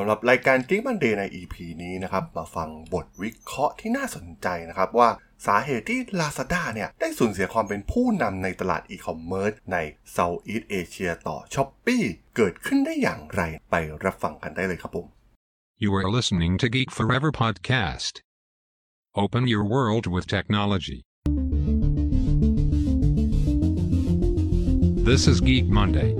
สำหรับรายการ Geek Monday ใน EP นี้นะครับ มาฟังบทวิเคราะห์ที่น่าสนใจนะครับว่าสาเหตุที่ Lazada เนี่ยได้สูญเสียความเป็นผู้นำในตลาดอีคอมเมิร์ซใน Southeast Asia ต่อ Shopee เกิดขึ้นได้อย่างไรไปรับฟังกันได้เลยครับผม You are listening to Geek Forever podcast. Open your world with technology. This is Geek Monday.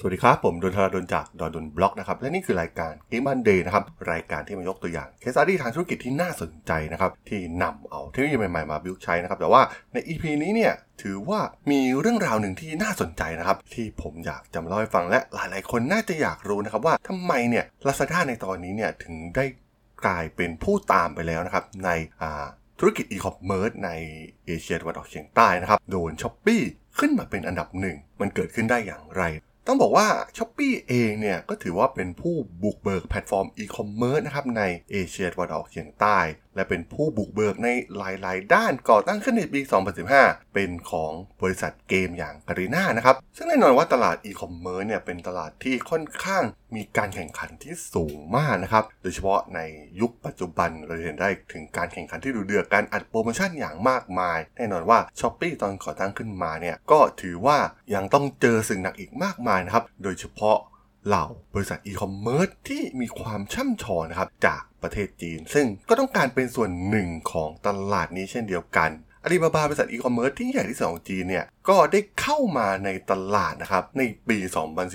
สวัสดีครับ ผมดนทราดนจากดนดนบล็อกนะครับ และนี่คือรายการ Game Monday นะครับ รายการที่มายกตัวอย่างเคสอาดี้ทางธุรกิจที่น่าสนใจนะครับ ที่นำเอาเทคโนโลยีใหม่ๆมาบิวใช้นะครับ แต่ว่าใน EP นี้เนี่ยถือว่ามีเรื่องราวหนึ่งที่น่าสนใจนะครับ ที่ผมอยากจะมาเล่าให้ฟังและหลายๆ คนน่าจะอยากรู้นะครับว่าทำไมเนี่ย Lazada ในตอนนี้เนี่ยถึงได้กลายเป็นผู้ตามไปแล้วนะครับในธุรกิจอีคอมเมิร์ซในเอเชียตะวันออกเฉียงใต้นะครับโดน Shopee ขึ้นมาเป็นอันดับหนึ่งมันเกิดขึ้นได้อย่างไร ต้องบอกว่า Shopee เองเนี่ย ก็ถือว่าเป็นผู้บุกเบิกแพลตฟอร์มอีคอมเมิร์ซนะครับในเอเชียตะวันออกเฉียงใต้ และเป็นผู้บุกเบิกในหลาย ๆ ด้านก่อตั้งขึ้นในปี 2015 เป็นของบริษัทเกมอย่าง Garena นะครับ ซึ่งแน่นอนว่าตลาดอีคอมเมิร์ซเนี่ยเป็นตลาดที่ค่อนข้างมีการแข่งขันที่สูงมากนะครับ โดยเฉพาะในยุคปัจจุบันเราเห็นได้ถึงการแข่งขันที่ดูเดือดการอัดโปรโมชั่นอย่างมากมาย แน่นอนว่า Shopee ตอนก่อตั้งขึ้นมาเนี่ยก็ถือว่ายังต้องเจอศึกหนักอีกมากมายนะครับ โดยเฉพาะ เหล่าบริษัทอีคอมเมิร์ซที่มีความช่ำชองนะครับจากประเทศจีน ซึ่งก็ต้องการเป็นส่วนหนึ่งของตลาดนี้เช่นเดียวกันอาลีบาบาบริษัทอีคอมเมิร์ซที่ใหญ่ที่สุดของจีนเนี่ยก็ได้เข้ามาในตลาดนะครับในปี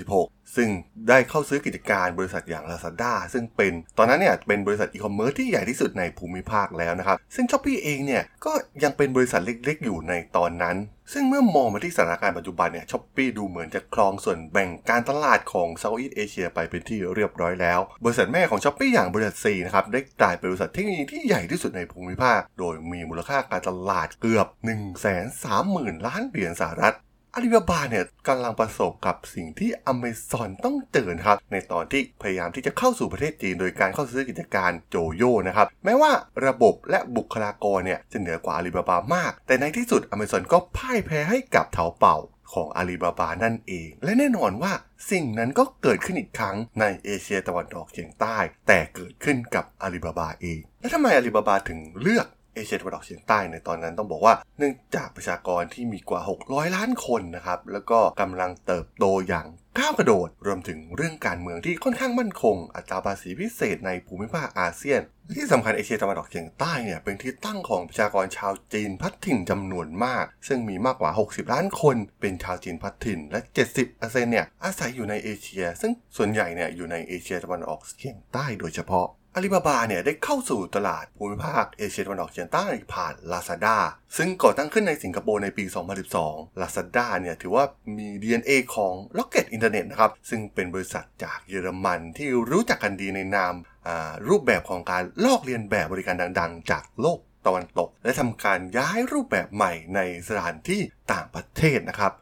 2016 ซึ่งได้เข้าซื้อกิจการบริษัทอย่าง Lazada ซึ่งเป็นตอนนั้นเนี่ยเป็นบริษัทอีคอมเมิร์ซที่ใหญ่ที่สุดในภูมิภาคแล้วนะครับ ซึ่ง Shopee เองเนี่ยก็ยังเป็นบริษัทเล็กๆ อยู่ในตอนนั้น ซึ่งเมื่อมองมาที่สถานการณ์ปัจจุบันเนี่ย Shopee ดูเหมือนจะครองส่วนแบ่งการตลาดของ Southeast Asia ไปเป็นที่เรียบร้อยแล้ว บริษัทแม่ของ Shopee อย่างบริษัท Sea นะครับได้กลายเป็นบริษัทเทคโนโลยีที่ใหญ่ที่สุดในภูมิภาค โดยมีมูลค่าการตลาดเกือบ 1 3 0 0 0 0 ล้านเหรียญสหรัฐ อาลีบาบาเนี่ยกำลังประสบกับสิ่งที่อเมซอนต้องเจอครับ ในตอนที่พยายามที่จะเข้าสู่ประเทศจีน โดยการเข้าซื้อกิจการโจโย่นะครับ แม้ว่าระบบและบุคลากรเนี่ยจะเหนือกว่าอาลีบาบามาก แต่ในที่สุดอเมซอนก็พ่ายแพ้ให้กับเถาเป่าของอาลีบาบานั่นเอง และแน่นอนว่าสิ่งนั้นก็เกิดขึ้นอีกครั้งในเอเชียตะวันออกเฉียงใต้ แต่เกิดขึ้นกับอาลีบาบาเอง และทำไมอาลีบาบาถึงเลือก เอเชียตะวันออกเฉียงใต้ในตอนนั้นต้องบอกว่าเนื่องจากประชากรที่มีกว่า 600 ล้านคนนะครับ แล้วก็กำลังเติบโตอย่างก้าวกระโดด รวมถึงเรื่องการเมืองที่ค่อนข้างมั่นคง อัตราภาษีพิเศษในภูมิภาคอาเซียน ที่สำคัญเอเชียตะวันออกเฉียงใต้เนี่ยเป็นที่ตั้งของประชากรชาวจีนพัดถิ่นจำนวนมาก ซึ่งมีมากกว่า 60 ล้านคนเป็นชาวจีนพัดถิ่น และ 70%เนี่ยอาศัยอยู่ในเอเชีย ซึ่งส่วนใหญ่เนี่ยอยู่ในเอเชียตะวันออกเฉียงใต้โดยเฉพาะ อาลีบาบาเนี่ยได้เข้าสู่ตลาดภูมิภาคเอเชียตะวันออกเฉียงใต้ผ่าน Lazada ซึ่งก่อตั้งขึ้นในสิงคโปร์ในปี 2012 Lazada เนี่ยถือว่ามี DNA ของ Rocket Internet นะครับ ซึ่งเป็นบริษัทจากเยอรมันที่รู้จักกันดีในนามรูปแบบของการลอกเลียนแบบบริการดังๆ จากโลกตะวันตก และทำการย้ายรูปแบบใหม่ในสถานที่ต่างประเทศนะครับ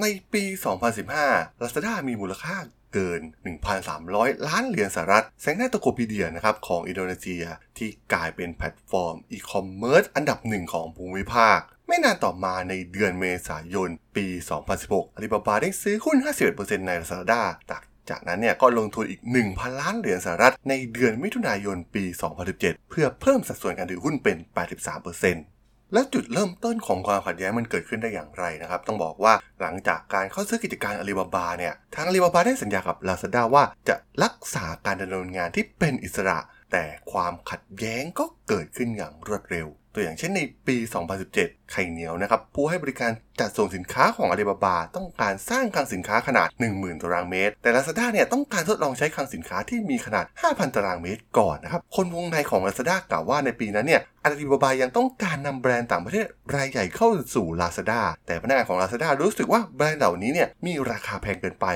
ในปี 2015 Lazada มีมูลค่า เกิน 1,300 ล้านเหรียญสหรัฐแซงหน้า Tokopedia นะครับของอินโดนีเซีย ที่กลายเป็นแพลตฟอร์มอีคอมเมิร์ซอันดับหนึ่งของภูมิภาค ไม่นานต่อมาในเดือนเมษายน ปี 2016อาลีบาบาได้ซื้อหุ้น 51%ใน Lazada จากจากนั้นเนี่ยก็ลงทุนอีก 1,000 ล้านเหรียญสหรัฐในเดือนมิถุนายนปี 2017 เพื่อเพิ่มสัดส่วนการถือหุ้นเป็น 83% แล้วจุดเริ่มต้นของความขัดแย้งมันเกิดขึ้นได้อย่างไรนะครับ ต้องบอกว่าหลังจากการเข้าซื้อกิจการอาลีบาบาเนี่ยทางอาลีบาบาได้สัญญากับลาซาด้าว่าจะรักษาการดำเนินงานที่เป็นอิสระ แต่ความขัดแย้งก็เกิดขึ้นอย่างรวดเร็ว ตัวอย่างเช่นในปี 2017 ไข่เหนียวนะครับ ผู้ให้บริการจัดส่งสินค้าของอาลีบาบา ต้องการสร้างคลังสินค้าขนาด 10,000 ตารางเมตร แต่ Lazada เนี่ยต้องการทดลองใช้คลังสินค้าที่มีขนาด 5,000 ตารางเมตรก่อนนะครับ คนวงในของ Lazada กล่าวว่าในปีนั้นเนี่ยอาลีบาบายังต้องการนำแบรนด์ต่างประเทศรายใหญ่เข้าสู่ Lazada แต่พนักงานของ Lazada รู้สึกว่าแบรนด์เหล่านี้เนี่ยมีราคาแพงเกินไป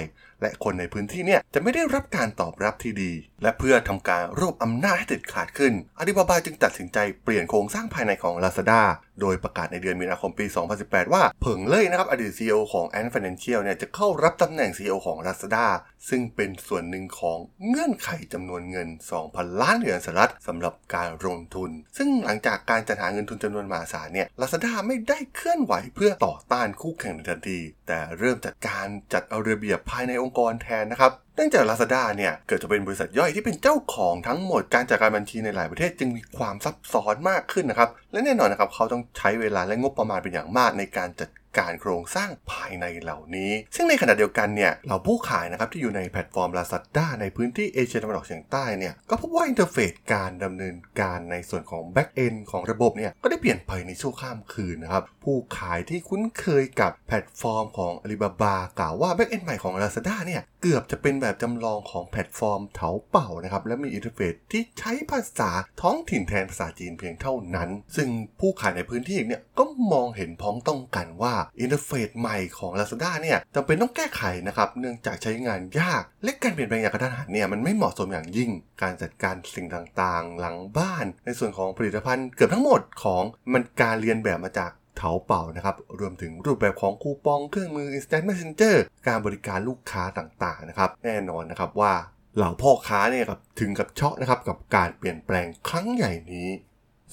และคนในพื้นที่เนี่ยจะไม่ได้รับการตอบรับที่ดี และเพื่อทำการรวบอำนาจให้ติดขาดขึ้นอาลีบาบาจึงตัดสินใจเปลี่ยนโครงสร้างภายในของ Lazada โดยประกาศในเดือนมีนาคมปี 2018 ว่าเผิงเล่ยนะครับอดีต CEO ของ Ant Financial เนี่ยจะเข้ารับตำแหน่ง CEO ของ Lazada ซึ่งเป็นส่วนหนึ่งของเงื่อนไขจำนวนเงิน 2,000 ล้านเหรียญสหรัฐสำหรับการลงทุน ซึ่งหลังจากการจัดหาเงินทุนจำนวนมหาศาลเนี่ย Lazada ไม่ได้เคลื่อนไหวเพื่อต่อต้านคู่แข่งในทันที แต่เริ่มจัดการจัดเอาระเบียบภายในองค์กรแทนนะครับ เนื่องจาก Lazada เนี่ย เกิดจะเป็นบริษัทย่อยที่เป็นเจ้าของทั้งหมดการจัดการบัญชีในหลายประเทศจึงมีความซับซ้อนมากขึ้นนะครับ และแน่นอนนะครับเขาต้องใช้เวลาและงบประมาณเป็นอย่างมากในการจัด การโครงสร้างภายในเหล่านี้ ซึ่งในขณะเดียวกันเนี่ยเหล่าผู้ขายนะครับที่อยู่ในแพลตฟอร์ม Lazada ในพื้นที่เอเชียตะวันออกเฉียงใต้เนี่ยก็พบว่าอินเทอร์เฟซการดำเนินการในส่วนของ Back End ของระบบเนี่ยก็ได้เปลี่ยนไปในชั่วข้ามคืนนะครับผู้ขายที่คุ้นเคยกับแพลตฟอร์มของ Alibaba กล่าวว่า Back End ใหม่ของ Lazada เนี่ยเกือบจะเป็นแบบจำลองของแพลตฟอร์ม Taobao นะครับและมีอินเทอร์เฟซที่ใช้ภาษาท้องถิ่นแทนภาษาจีนเพียงเท่านั้น ซึ่งผู้ขายในพื้นที่เนี่ยก็มองเห็นพ้องต้องกันว่าอินเทอร์เฟซใหม่ของ Lazada เนี่ยจำเป็นต้องแก้ไขนะครับเนื่องจากใช้งานยาก และการเปลี่ยนแปลงอย่างกะทันหันเนี่ยมันไม่เหมาะสมอย่างยิ่ง การจัดการสิ่งต่างๆ หลังบ้าน ในส่วนของผลิตภัณฑ์เกือบทั้งหมดของมันการเลียนแบบมาจาก Taobao นะครับ รวมถึงรูปแบบของคูปองเครื่องมือ Instant Messenger การบริการลูกค้าต่างๆนะครับแน่นอนนะครับว่าเหล่าพ่อค้าเนี่ยครับถึงกับช็อกนะครับกับการเปลี่ยนแปลงครั้งใหญ่นี้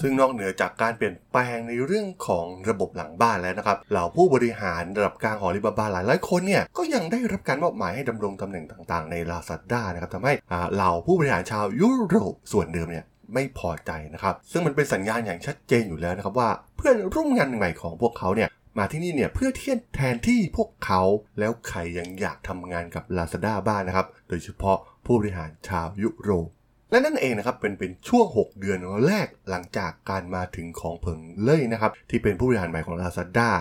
ซึ่งนอกเหนือจากการเปลี่ยนแปลงในเรื่องของระบบหลังบ้านแล้วนะครับ เหล่าผู้บริหารระดับกลางของลิบาบาหลายหลายคนเนี่ย ก็ยังได้รับการมอบหมายให้ดำรงตำแหน่งต่างๆ ใน Lazada นะครับทำให้เหล่าผู้บริหารชาวยุโรปส่วนเดิมเนี่ยไม่พอใจนะครับ ซึ่งมันเป็นสัญญาณอย่างชัดเจนอยู่แล้วนะครับว่าเพื่อนร่วมงานใหม่ของพวกเขาเนี่ยมาที่นี่เนี่ยเพื่อเทียนแทนที่พวกเขาแล้วใครยังอยากทำงานกับ Lazada บ้างนะครับ โดยเฉพาะผู้บริหารชาวยุโรป และนั่นเองนะครับเป็นเป็นช่วง 6 เดือนแรกหลังจากการมาถึงของเผิงเล่ยนะครับที่เป็นผู้บริหารใหม่ของ Lazada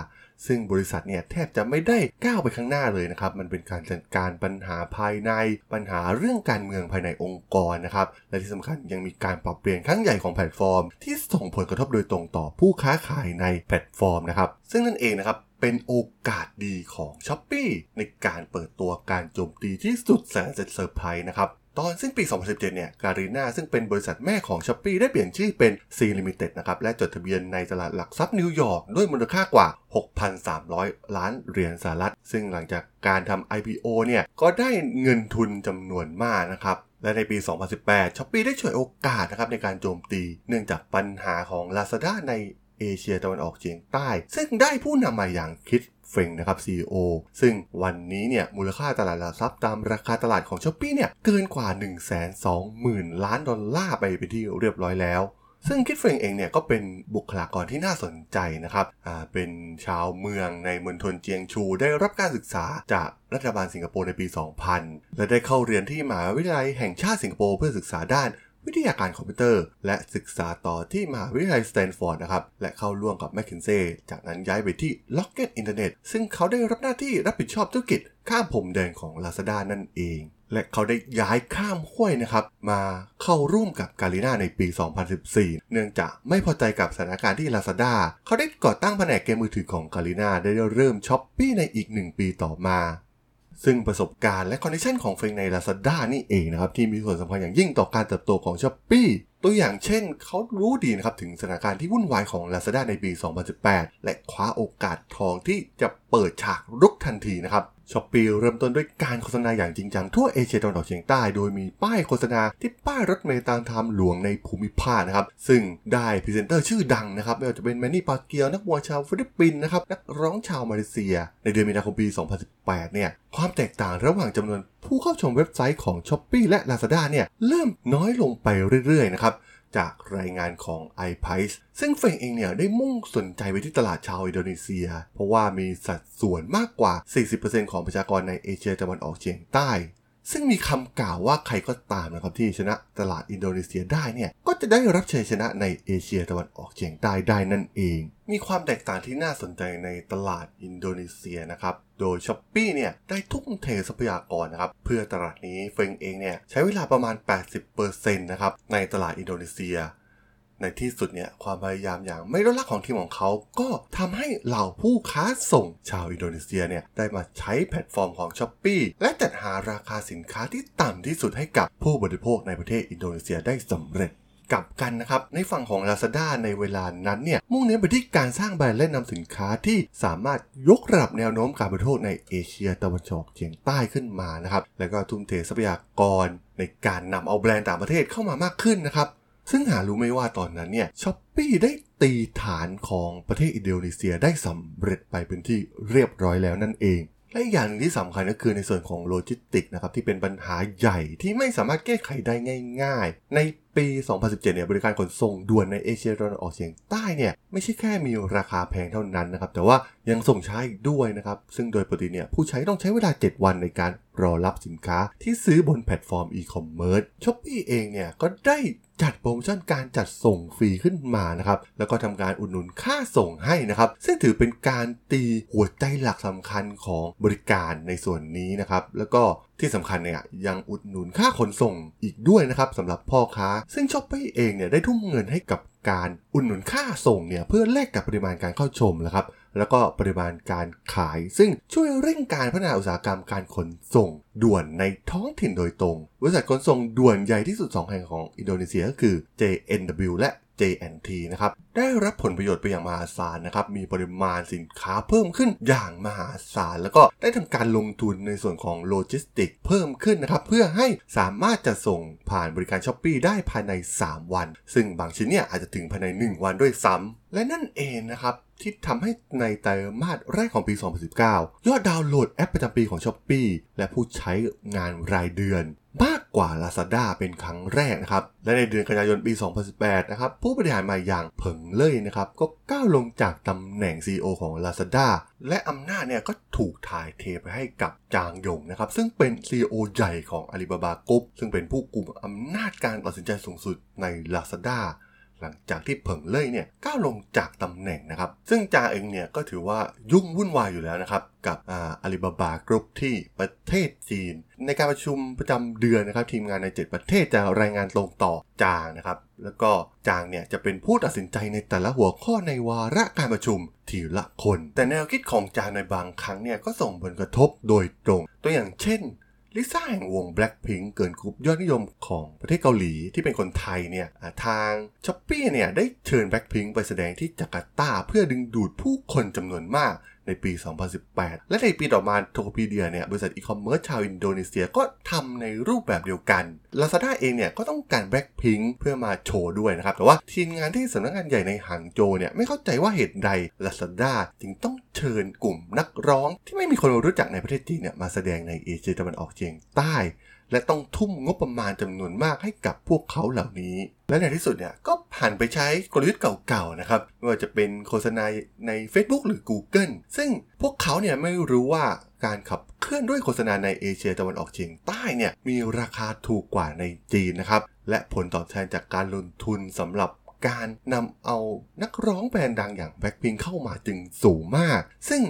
ซึ่งบริษัทเนี่ยแทบจะไม่ได้ก้าวไปข้างหน้าเลยนะครับ มันเป็นการจัดการปัญหาภายใน ปัญหาเรื่องการเมืองภายในองค์กรนะครับ และที่สำคัญยังมีการปรับเปลี่ยนครั้งใหญ่ของแพลตฟอร์ม ที่ส่งผลกระทบโดยตรงต่อผู้ค้าขายในแพลตฟอร์มนะครับ ซึ่งนั่นเองนะครับเป็นโอกาสดีของ Shopee ในการเปิดตัวการโจมตีที่สุดแสนเซอร์ไพรส์นะครับ ตอนสิ้นปี 2017 เนี่ย Garena ซึ่งเป็นบริษัทแม่ของ Shopee ได้เปลี่ยนชื่อเป็น Sea Limited นะครับ และจดทะเบียนในตลาดหลักทรัพย์นิวยอร์กด้วยมูลค่ากว่า 6,300 ล้านเหรียญสหรัฐ ซึ่งหลังจากการทำ IPO เนี่ย ก็ได้เงินทุนจำนวนมากนะครับและในปี 2018 Shopee ได้ฉวยโอกาสนะครับในการโจมตี เนื่องจากปัญหาของ Lazada ในเอเชียตะวันออกเฉียงใต้ ซึ่งได้ผู้นำมาอย่างคิด เฟงนะครับ CEO ซึ่งวันนี้เนี่ยมูลค่าตลาดหลักทรัพย์ตามราคาตลาดของ s h อ p e e เนี่ยเกินกว่า 1 2 0 0 0 0 ล้านดอลลาร์ไปเป็นที่เรียบร้อยแล้วซึ่งคิดเฟงเองเนี่ยก็เป็นบุคลากรที่น่าสนใจนะครับ อ่า เป็นชาวเมืองในมณฑลเจียงชู ได้รับการศึกษาจากรัฐบาลสิงคโปร์ในปี 2000 และได้เข้าเรียนที่มหาวิทยาลัยแห่งชาติสิงคโปร์เพื่อศึกษาด้าน วิทยาการคอมพิวเตอร์ และศึกษาต่อที่มหาวิทยาลัยสแตนฟอร์ดนะครับ และเข้าร่วมกับ McKinsey จากนั้นย้ายไปที่ Rocket Internet ซึ่งเขาได้รับหน้าที่รับผิดชอบธุรกิจข้ามพรมแดนของ Lazada นั่นเอง และเขาได้ย้ายข้ามห้วยนะครับ มาเข้าร่วมกับ Garena ในปี 2014 เนื่องจากไม่พอใจกับสถานการณ์ที่ Lazada เขาได้ก่อตั้งแผนกเกมมือถือของ Garena ได้เริ่ม Shopee ในอีกหนึ่งปีต่อมา ซึ่งประสบการณ์และ connection ของเฟงใน Lazada นี่เองนะครับ ที่มีส่วนสำคัญอย่างยิ่งต่อการเติบโตของ Shopee ตัวอย่างเช่น เขารู้ดีนะครับ ถึงสถานการณ์ที่วุ่นวายของ Lazada ในปี 2018 และคว้าโอกาสทองที่จะเปิดฉากรุกทันทีนะครับ Shopee เริ่มต้นด้วยการโฆษณาอย่างจริงจังทั่วเอเชียตะวันออกเฉียงใต้ โดยมีป้ายโฆษณาที่ป้ายรถเมล์ตามทางหลวงในภูมิภาคนะครับ ซึ่งได้พรีเซนเตอร์ชื่อดังนะครับ ไม่ว่าจะเป็นแมนนี่ปาเกียวนักมวยชาวฟิลิปปินส์นะครับ นักร้องชาวมาเลเซีย ในเดือนมีนาคมปี 2018 เนี่ย ความแตกต่างระหว่างจำนวนผู้เข้าชมเว็บไซต์ของ Shopee และ Lazada เนี่ยเริ่มน้อยลงไปเรื่อยๆนะครับ จากรายงานของ i p i c e ซึ่งเฟงเองเนี่ยได้มุ่งสนใจไปที่ตลาดชาวอินโดนีเซีย เพราะว่ามีสัดส่วนมากกว่า 40%ของประชากรในเอเชียตะวันออกเฉียงใต้ ซึ่งมีคำกล่าวว่าใครก็ตามนะครับที่ชนะตลาดอินโดนีเซียได้เนี่ย ก็จะได้รับชัยชนะในเอเชียตะวันออกเฉียงใต้ได้นั่นเอง มีความแตกต่างที่น่าสนใจในตลาดอินโดนีเซียนะครับ โดย Shopee เนี่ยได้ทุ่มเททรัพยากรนะครับ เพื่อตลาดนี้เฟงเองเนี่ยใช้เวลาประมาณ 80%นะครับในตลาดอินโดนีเซีย ในที่สุดเนี่ยความพยายามอย่างไม่ลดละของทีมของเขาก็ทำให้เหล่าผู้ค้าส่งชาวอินโดนีเซียเนี่ยได้มาใช้แพลตฟอร์มของ Shopee และจัดหาราคาสินค้าที่ต่ำที่สุดให้กับผู้บริโภคในประเทศอินโดนีเซียได้สำเร็จกลับกันนะครับ ในฝั่งของ Lazada ในเวลานั้นเนี่ย มุ่งเน้นไปที่การสร้างแบรนด์และนำสินค้าที่สามารถยกระดับแนวโน้มการบริโภคในเอเชียตะวันออกเฉียงใต้ขึ้นมานะครับ แล้วก็ทุ่มเททรัพยากรในการนำเอาแบรนด์ต่างประเทศเข้ามามากขึ้นนะครับ ซึ่งหารู้ไหมว่าตอนนั้นเนี่ย Shopee ได้ตีฐานของประเทศอินโดนีเซียได้สำเร็จไปเป็นที่เรียบร้อยแล้วนั่นเองและอีกอย่างหนึงที่สำคัญก็คือในส่วนของโลจิสติกนะครับที่เป็นปัญหาใหญ่ที่ไม่สามารถแก้ไขได้ง่าย ๆ ในปี 2017 เนี่ยบริการขนส่งด่วนในเอเชียตะวันออกเฉียงใต้เนี่ยไม่ใช่แค่มีราคาแพงเท่านั้นนะครับแต่ว่ายังส่งช้าอีกด้วยนะครับซึ่งโดยปกติเนี่ยผู้ใช้ต้องใช้เวลา 7 วันในการรอรับสินค้าที่ซื้อบนแพลตฟอร์มอีคอมเมิร์ซ Shopee เองเนี่ยก็ได้ จัดโปรโมชั่นการจัดส่งฟรีขึ้นมานะครับ แล้วก็ทำการอุดหนุนค่าส่งให้นะครับ ซึ่งถือเป็นการตีหัวใจหลักสำคัญของบริการในส่วนนี้นะครับ แล้วก็ที่สำคัญเนี่ยยังอุดหนุนค่าขนส่งอีกด้วยนะครับสำหรับพ่อค้า ซึ่ง Shopee เองเนี่ยได้ทุ่มเงินให้กับการอุดหนุนค่าส่งเนี่ยเพื่อแลกกับปริมาณการเข้าชมนะครับ แล้วก็ปริมาณการขาย ซึ่งช่วยเร่งการพัฒนาอุตสาหกรรมการขนส่งด่วนในท้องถิ่นโดยตรง บริษัทขนส่งด่วนใหญ่ที่สุด 2 แห่งของอินโดนีเซียก็คือ JNE และ J&T นะครับได้รับผลประโยชน์ไปอย่างมหาศาลนะครับมีปริมาณสินค้าเพิ่มขึ้นอย่างมหาศาลแล้วก็ได้ทำการลงทุนในส่วนของโลจิสติกเพิ่มขึ้นนะครับเพื่อให้สามารถจะส่งผ่านบริการ Shopee ได้ภายใน 3 วัน ซึ่งบางชิ้นเนี่ยอาจจะถึงภายใน 1 วันด้วยซ้ำและนั่นเองนะครับที่ทำให้ในไตรมาสแรกของปี 2019 ยอดดาวน์โหลดแอปประจำปีของ s h อ p e e และผู้ใช้งานรายเดือน มากกว่า Lazada เป็นครั้งแรกนะครับ และในเดือนกันยายนปี 2018 นะครับ ผู้บริหารใหม่อย่างเผิงเล่ยนะครับ ก็ก้าวลงจากตำแหน่ง CEO ของ Lazada และอำนาจเนี่ยก็ถูกถ่ายเทไปให้กับจางหยงนะครับ ซึ่งเป็น CEO ใหญ่ของ Alibaba Group ซึ่งเป็นผู้กลุ่มอำนาจการตัดสินใจสูงสุดใน Lazada หลังจากที่เผิงเล่ยเนี่ยก้าวลงจากตำแหน่งนะครับ ซึ่งจาเองเนี่ยก็ถือว่ายุ่งวุ่นวายอยู่แล้วนะครับ กับอาลีบาบากรุ๊ปที่ประเทศจีน ในการประชุมประจำเดือนนะครับ ทีมงานใน 7 ประเทศจะรายงานตรงต่อจางนะครับ แล้วก็จางเนี่ยจะเป็นผู้ตัดสินใจในแต่ละหัวข้อในวาระการประชุมทีละคน แต่แนวคิดของจางในบางครั้งเนี่ยก็ส่งผลกระทบโดยตรง ตัวอย่างเช่น ลิซ่าแห่งวง Blackpink เกิร์ลกรุ๊ปยอดนิยมของประเทศเกาหลีที่เป็นคนไทยเนี่ยทางช้อ p e e เนี่ยได้เชิญ Blackpink ไปแสดงที่จาการ์ตาเพื่อดึงดูดผู้คนจำนวนมาก ในปี 2018 และในปีต่อมา Tokopedia เนี่ยบริษัทอีคอมเมิร์ซชาวอินโดนีเซียก็ทำในรูปแบบเดียวกัน Lazada เองเนี่ยก็ต้องการ Blackpink เพื่อมาโชว์ด้วยนะครับ แต่ว่าทีมงานที่สำนักงานใหญ่ในหางโจเนี่ยไม่เข้าใจว่าเหตุใด Lazada จึงต้องเชิญกลุ่มนักร้อง ที่ไม่มีคนรู้จักในประเทศจีนเนี่ยมาแสดงในเอเชียตะวันออกเฉียงใต้ และต้องทุ่มงบประมาณจำนวนมากให้กับพวกเขาเหล่านี้ และในที่สุดเนี่ยก็ผ่านไปใช้กลยุทธ์เก่าๆนะครับไม่ว่าจะเป็นโฆษณาใน Facebook หรือ Google ซึ่งพวกเขาเนี่ยไม่รู้ว่าการขับเคลื่อนด้วยโฆษณาในเอเชียตะวันออกเฉียงใต้เนี่ยมีราคาถูกกว่าในจีนนะครับและผลตอบแทนจากการลงทุนสำหรับการนำเอานักร้องแบรนด์ดังอย่าง Blackpink เข้ามาจึงสูงมาก ซึ่ง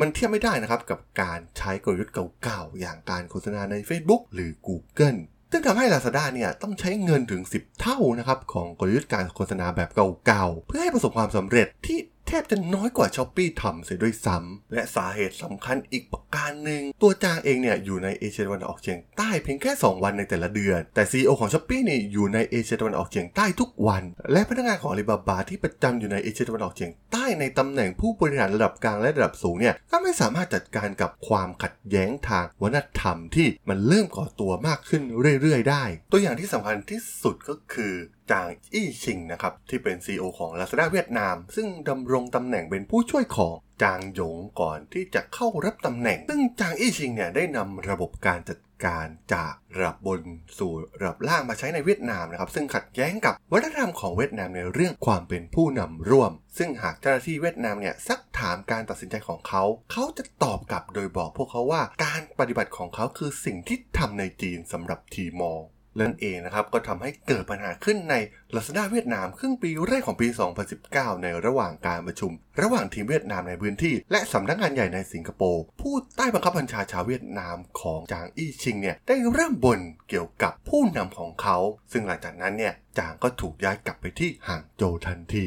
มันเทียบไม่ได้นะครับกับการใช้กลยุทธ์เก่าๆ อย่างการโฆษณาใน Facebook หรือ Google ซึ่งทำให้ Lazada เนี่ยต้องใช้เงินถึง 10 เท่านะครับของกลยุทธ์การโฆษณาแบบเก่าๆ เพื่อให้ประสบความสำเร็จที่ แทบจะน้อยกว่า s h อ p e e ทำเสียด้วยซ้ำและสาเหตุสำคัญอีกประการหนึ่ง ตัวจางเองเนี่ยอยู่ในเอเชียตะวันออกเฉียงใต้เพียงแค่ 2 วันในแต่ละเดือน แต่ CEO ของ s h อ p e e นี่อยู่ในเอเชียตะวันออกเฉียงใต้ทุกวัน และพนักงานของ Alibaba ที่ประจำอยู่ในเอเชียตะวันออกเฉียงใต้ในตำแหน่งผู้บริหารระดับกลางและระดับสูงเนี่ยก็ไม่สามารถจัดการกับความขัดแย้งทางวัฒนธรรมที่มันเริ่มก่อตัวมากขึ้นเรื่อยๆ ได้ ตัวอย่างที่สำคัญที่สุดก็คือจางอี้ชิงนะครับที่เป็น CEO ของ Lazada เวียดนาม ซึ่งดำรงตำแหน่งเป็นผู้ช่วยของจางหยงก่อนที่จะเข้ารับตำแหน่ง ซึ่งจางอี้ชิงเนี่ยได้นำระบบการจัดการจากระดับบนสู่ระดับล่างมาใช้ในเวียดนามนะครับ ซึ่งขัดแย้งกับวัฒนธรรมของเวียดนามในเรื่องความเป็นผู้นำร่วม ซึ่งหากเจ้าหน้าที่เวียดนามเนี่ยซักถามการตัดสินใจของเขา เขาจะตอบกลับโดยบอกพวกเขาว่า การปฏิบัติของเขาคือสิ่งที่ทำในจีนสำหรับทีมอ ร์นั่นเองนะครับก็ทำให้เกิดปัญหาขึ้นใน Lazada เวียดนามครึ่งปีแรกของปี 2019 ในระหว่างการประชุม ระหว่างทีมเวียดนามในพื้นที่ และสำนักงานใหญ่ในสิงคโปร์ผู้ใต้บังคับบัญชาชาวเวียดนามของจางอี้ชิงเนี่ยได้เริ่มบ่นเกี่ยวกับผู้นำของเขา ซึ่งหลังจากนั้นเนี่ยจางก็ถูกย้ายกลับไปที่ห่างโจวทันที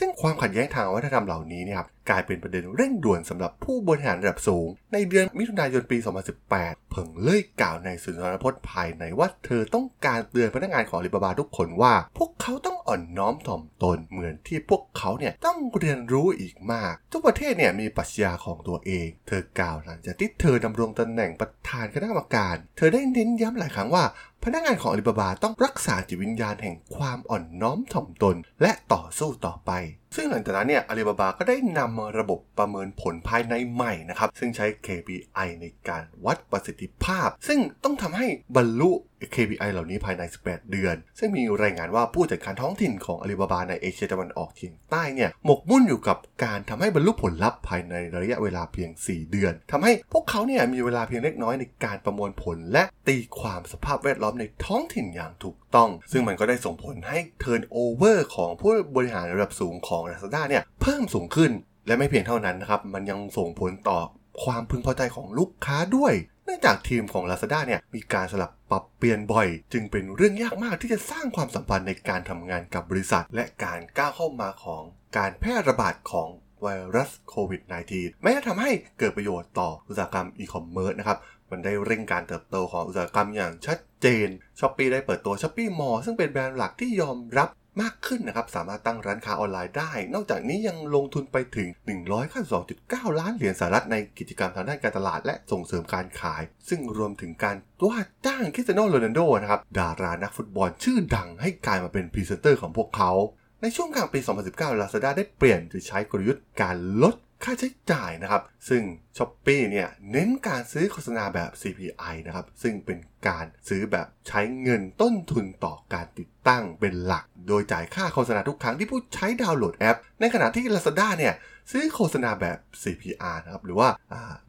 ซึ่งความขัดแย้งทางวัฒนธรรมเหล่านี้เนี่ยครับกลายเป็นประเด็นเร่งด่วนสำหรับผู้บริหารระดับสูง ในเดือนมิถุนายนปี 2018 เพิ่งเล่ยกล่าวในสุนทรพจน์ภายในว่าเธอต้องการเตือนพนักงานของอาลีบาบาทุกคนว่า พวกเขาต้อง อ่อนน้อมถ่อมตนเหมือนที่พวกเขาเนี่ยต้องเรียนรู้อีกมาก ทุกประเทศเนี่ยมีปรัชญาของตัวเอง เธอกล่าวหลังจากที่เธอดำรงตำแหน่งประธานคณะกรรมการ เธอได้เน้นย้ำหลายครั้งว่า พนักงานของอาลีบาบาต้องรักษาจิตวิญญาณแห่งความอ่อนน้อมถ่อมตน และต่อสู้ต่อไปซึ่งหลังจากนั้นเนี่ยอาลีบาบาก็ได้นำระบบประเมินผลภายในใหม่นะครับ ซึ่งใช้ KPI ในการวัดประสิทธิภาพ ซึ่งต้องทำให้บรรลุ KPI เหล่านี้ภายใน 18 เดือน ซึ่งมีรายงานว่าผู้จัดการท้องถิ่นของอาลีบาบาในเอเชียตะวันออกเฉียงใต้เนี่ยหมกมุ่นอยู่กับการทำให้บรรลุผลลัพธ์ภายในระยะเวลาเพียง 4 เดือนทำให้พวกเขาเนี่ยมีเวลาเพียงเล็กน้อยในการประมวลผล และตีความสภาพแวดล้อมในท้องถิ่นอย่างถูกต้อง ซึ่งมันก็ได้ส่งผลให้ turnover ของผู้บริหารระดับสูงของ Lazada เนี่ยเพิ่มสูงขึ้น และไม่เพียงเท่านั้นนะครับมันยังส่งผลต่อความพึงพอใจของลูกค้าด้วยเนื่องจากทีมของ Lazada เนี่ยมีการสลับปรับเปลี่ยนบ่อย จึงเป็นเรื่องยากมากที่จะสร้างความสัมพันธ์ในการทำงานกับบริษัท และการก้าวเข้ามาของการแพร่ระบาดของ ไวรัสโควิด -19 แม้จะทำให้เกิดประโยชน์ต่ออุตสาหกรรมอีคอมเมิร์ซนะครับมันได้เร่งการเติบโตของอุตสาหกรรมอย่างชัดเจน Shopee ได้เปิดตัว Shopee Mall ซึ่งเป็นแบรนด์หลักที่ยอมรับมากขึ้นนะครับ สามารถตั้งร้านค้าออนไลน์ได้ นอกจากนี้ยังลงทุนไปถึง 192.9 ล้านเหรียญสหรัฐในกิจกรรมทางด้านการตลาดและส่งเสริมการขาย ซึ่งรวมถึงการว่าจ้างคริสเตียโนโรนัลโดนะครับ ดารานักฟุตบอลชื่อดังให้กลายมาเป็นพรีเซนเตอร์ของพวกเขา ในช่วงกลางปี 2019 Lazada ได้เปลี่ยนโดยใช้กลยุทธ์การลดค่าใช้จ่ายนะครับ ซึ่ง Shopee เนี่ยเน้นการซื้อโฆษณาแบบ CPI นะครับ ซึ่งเป็นการซื้อแบบใช้เงินต้นทุนต่อการติดตั้งเป็นหลัก โดยจ่ายค่าโฆษณาทุกครั้งที่ผู้ใช้ดาวน์โหลดแอป ในขณะที่ Lazada เนี่ยซื้อโฆษณาแบบ CPR นะครับ หรือว่า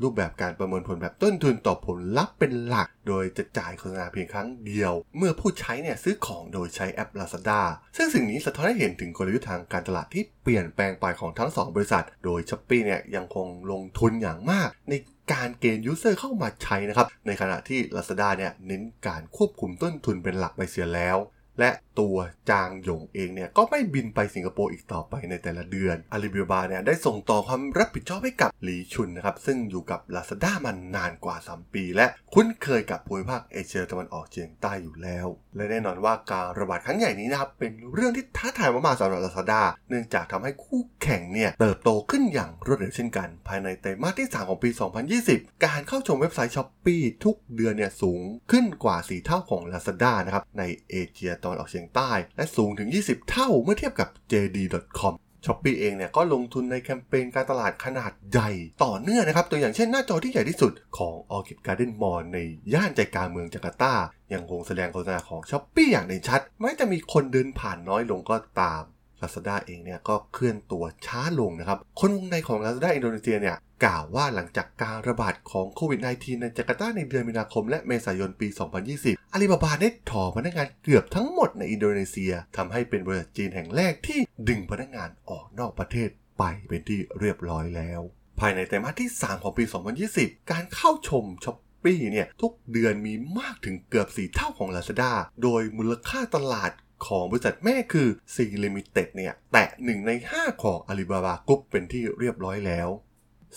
รูปแบบการประเมินผลแบบต้นทุนต่อผลลัพธ์เป็นหลัก โดยจะจ่ายโฆษณาเพียงครั้งเดียว เมื่อผู้ใช้เนี่ยซื้อของโดยใช้แอป Lazada ซึ่งสิ่งนี้สะท้อนให้เห็นถึงกลยุทธ์ทางการตลาดที่เปลี่ยนแปลงไปของทั้ง 2 บริษัท โดย s h อ p e e เนี่ยยังคงลงทุนอย่างมาก ในการเกณฑ์ user เข้ามาใช้นะครับ ในขณะที่ Lazada เนี่ยเน้นการควบคุมต้นทุนเป็นหลักไปเสียแล้ว และตัวจางหยงเองเนี่ยก็ไม่บินไปสิงคโปร์อีกต่อไปในแต่ละเดือนอาลีบาบาเนี่ยได้ส่งต่อความรับผิดชอบให้กับหลีชุนนะครับซึ่งอยู่กับ Lazada มานานกว่า 3 ปี และคุ้นเคยกับภูมิภาคเอเชียตะวันออกเฉียงใต้อยู่แล้ว และแน่นอนว่าการระบาดครั้งใหญ่นี้นะครับเป็นเรื่องที่ท้าทายมากๆสำหรับ Lazada เนื่องจากทำให้คู่แข่งเนี่ยเติบโตขึ้นอย่างรวดเร็วเช่นกัน ภายในไตรมาสที่ 3 ของปี 2020 การเข้าชมเว็บไซต์ Shopee ทุกเดือนเนี่ยสูงขึ้นกว่า 4 เท่าของ Lazada นะครับในเอเชียตะวันออกเฉียงใต้ และสูงถึง 20 เท่าเมื่อเทียบกับ JD.com Shopee เองเนี่ยก็ลงทุนในแคมเปญการตลาดขนาดใหญ่ต่อเนื่องนะครับ ตัวอย่างเช่นหน้าจอที่ใหญ่ที่สุดของ Orchid Garden Mall ในย่านใจกลางเมืองจาการ์ตายังคงแสดงโฆษณาของ Shopee อย่างเด่นชัดแม้จะมีคนเดินผ่านน้อยลงก็ตาม Lazada เองเนี่ยก็เคลื่อนตัวช้าลงนะครับ คนวงในของ Lazada อินโดนีเซียเนี่ยกล่าวว่าหลังจากการระบาดของโควิด -19 ในจาการ์ตาในเดือนมีนาคมและเมษายนปี 2020 อาลีบาบาได้ถอนพนักงานเกือบทั้งหมดในอินโดนีเซียทำให้เป็นบริษัทจีนแห่งแรกที่ดึงพนักงานออกนอกประเทศไปเป็นที่เรียบร้อยแล้ว ภายในไตรมาสที่ 3 ของปี 2020 การเข้าชม Shopee เนี่ยทุกเดือนมีมากถึงเกือบ 4 เท่าของ Lazada โดยมูลค่าตลาด ของบริษัทแม่คือ Sea Limited เนี่ยแตะ1ใน 5 ของ Alibaba Group เป็นที่เรียบร้อยแล้ว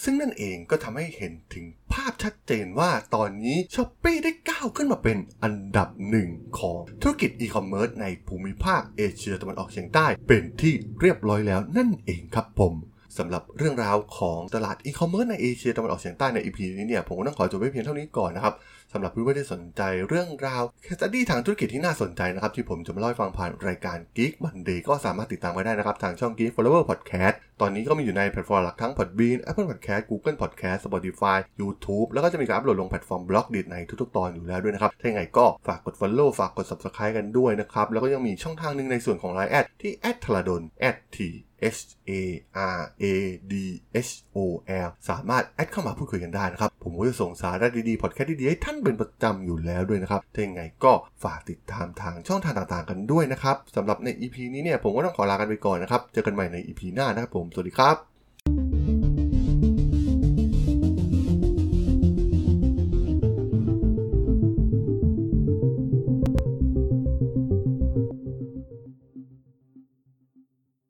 ซึ่งนั่นเองก็ทำให้เห็นถึงภาพชัดเจนว่าตอนนี้ Shopee ได้ก้าวขึ้นมาเป็นอันดับหนึ่งของธุรกิจอีคอมเมิร์ซในภูมิภาคเอเชียตะวันออกเฉียงใต้เป็นที่เรียบร้อยแล้วนั่นเองครับผมสำหรับเรื่องราวของตลาดอีคอมเมิร์ซในเอเชียตะวันออกเฉียงใต้ใน EP นี้เนี่ยผมก็ต้องขอจบไว้เพียงเท่านี้ก่อนนะครับ สำหรับเพื่อนๆที่สนใจเรื่องราว case study ทางธุรกิจที่น่าสนใจนะครับ ที่ผมจะมาเล่าให้ฟังผ่านรายการ Geek Monday ก็สามารถติดตามไว้ได้นะครับ ทางช่อง Geek Forever Podcast ตอนนี้ก็มีอยู่ในแพลตฟอร์มหลักทั้ง Podbean Apple Podcast Google Podcast Spotify YouTube แล้วก็จะมีการอัปโหลดลงแพลตฟอร์ม Blockdit ในทุกๆ ตอนอยู่แล้วด้วยนะครับถ้าอย่างไรก็ฝากกด Follow ฝากกด Subscribe กันด้วยนะครับแล้วก็ยังมีช่องทางหนึ่งในส่วนของ Line แอดที่ t h a l a d o n t H A R A D H O L สามารถแอดเข้ามาพูดคุยกันได้นะครับ ผมก็จะส่งสาระดีๆพอดแคสต์ดีๆให้ท่านเป็นประจำอยู่แล้วด้วยนะครับถ้าอย่างไงก็ฝากติดตามทางช่องทางต่างๆกันด้วยนะครับสำหรับใน EP นี้เนี่ยผมก็ต้องขอลากันไปก่อนนะครับ เจอกันใหม่ใน EP หน้านะครับผม สวัสดีครับ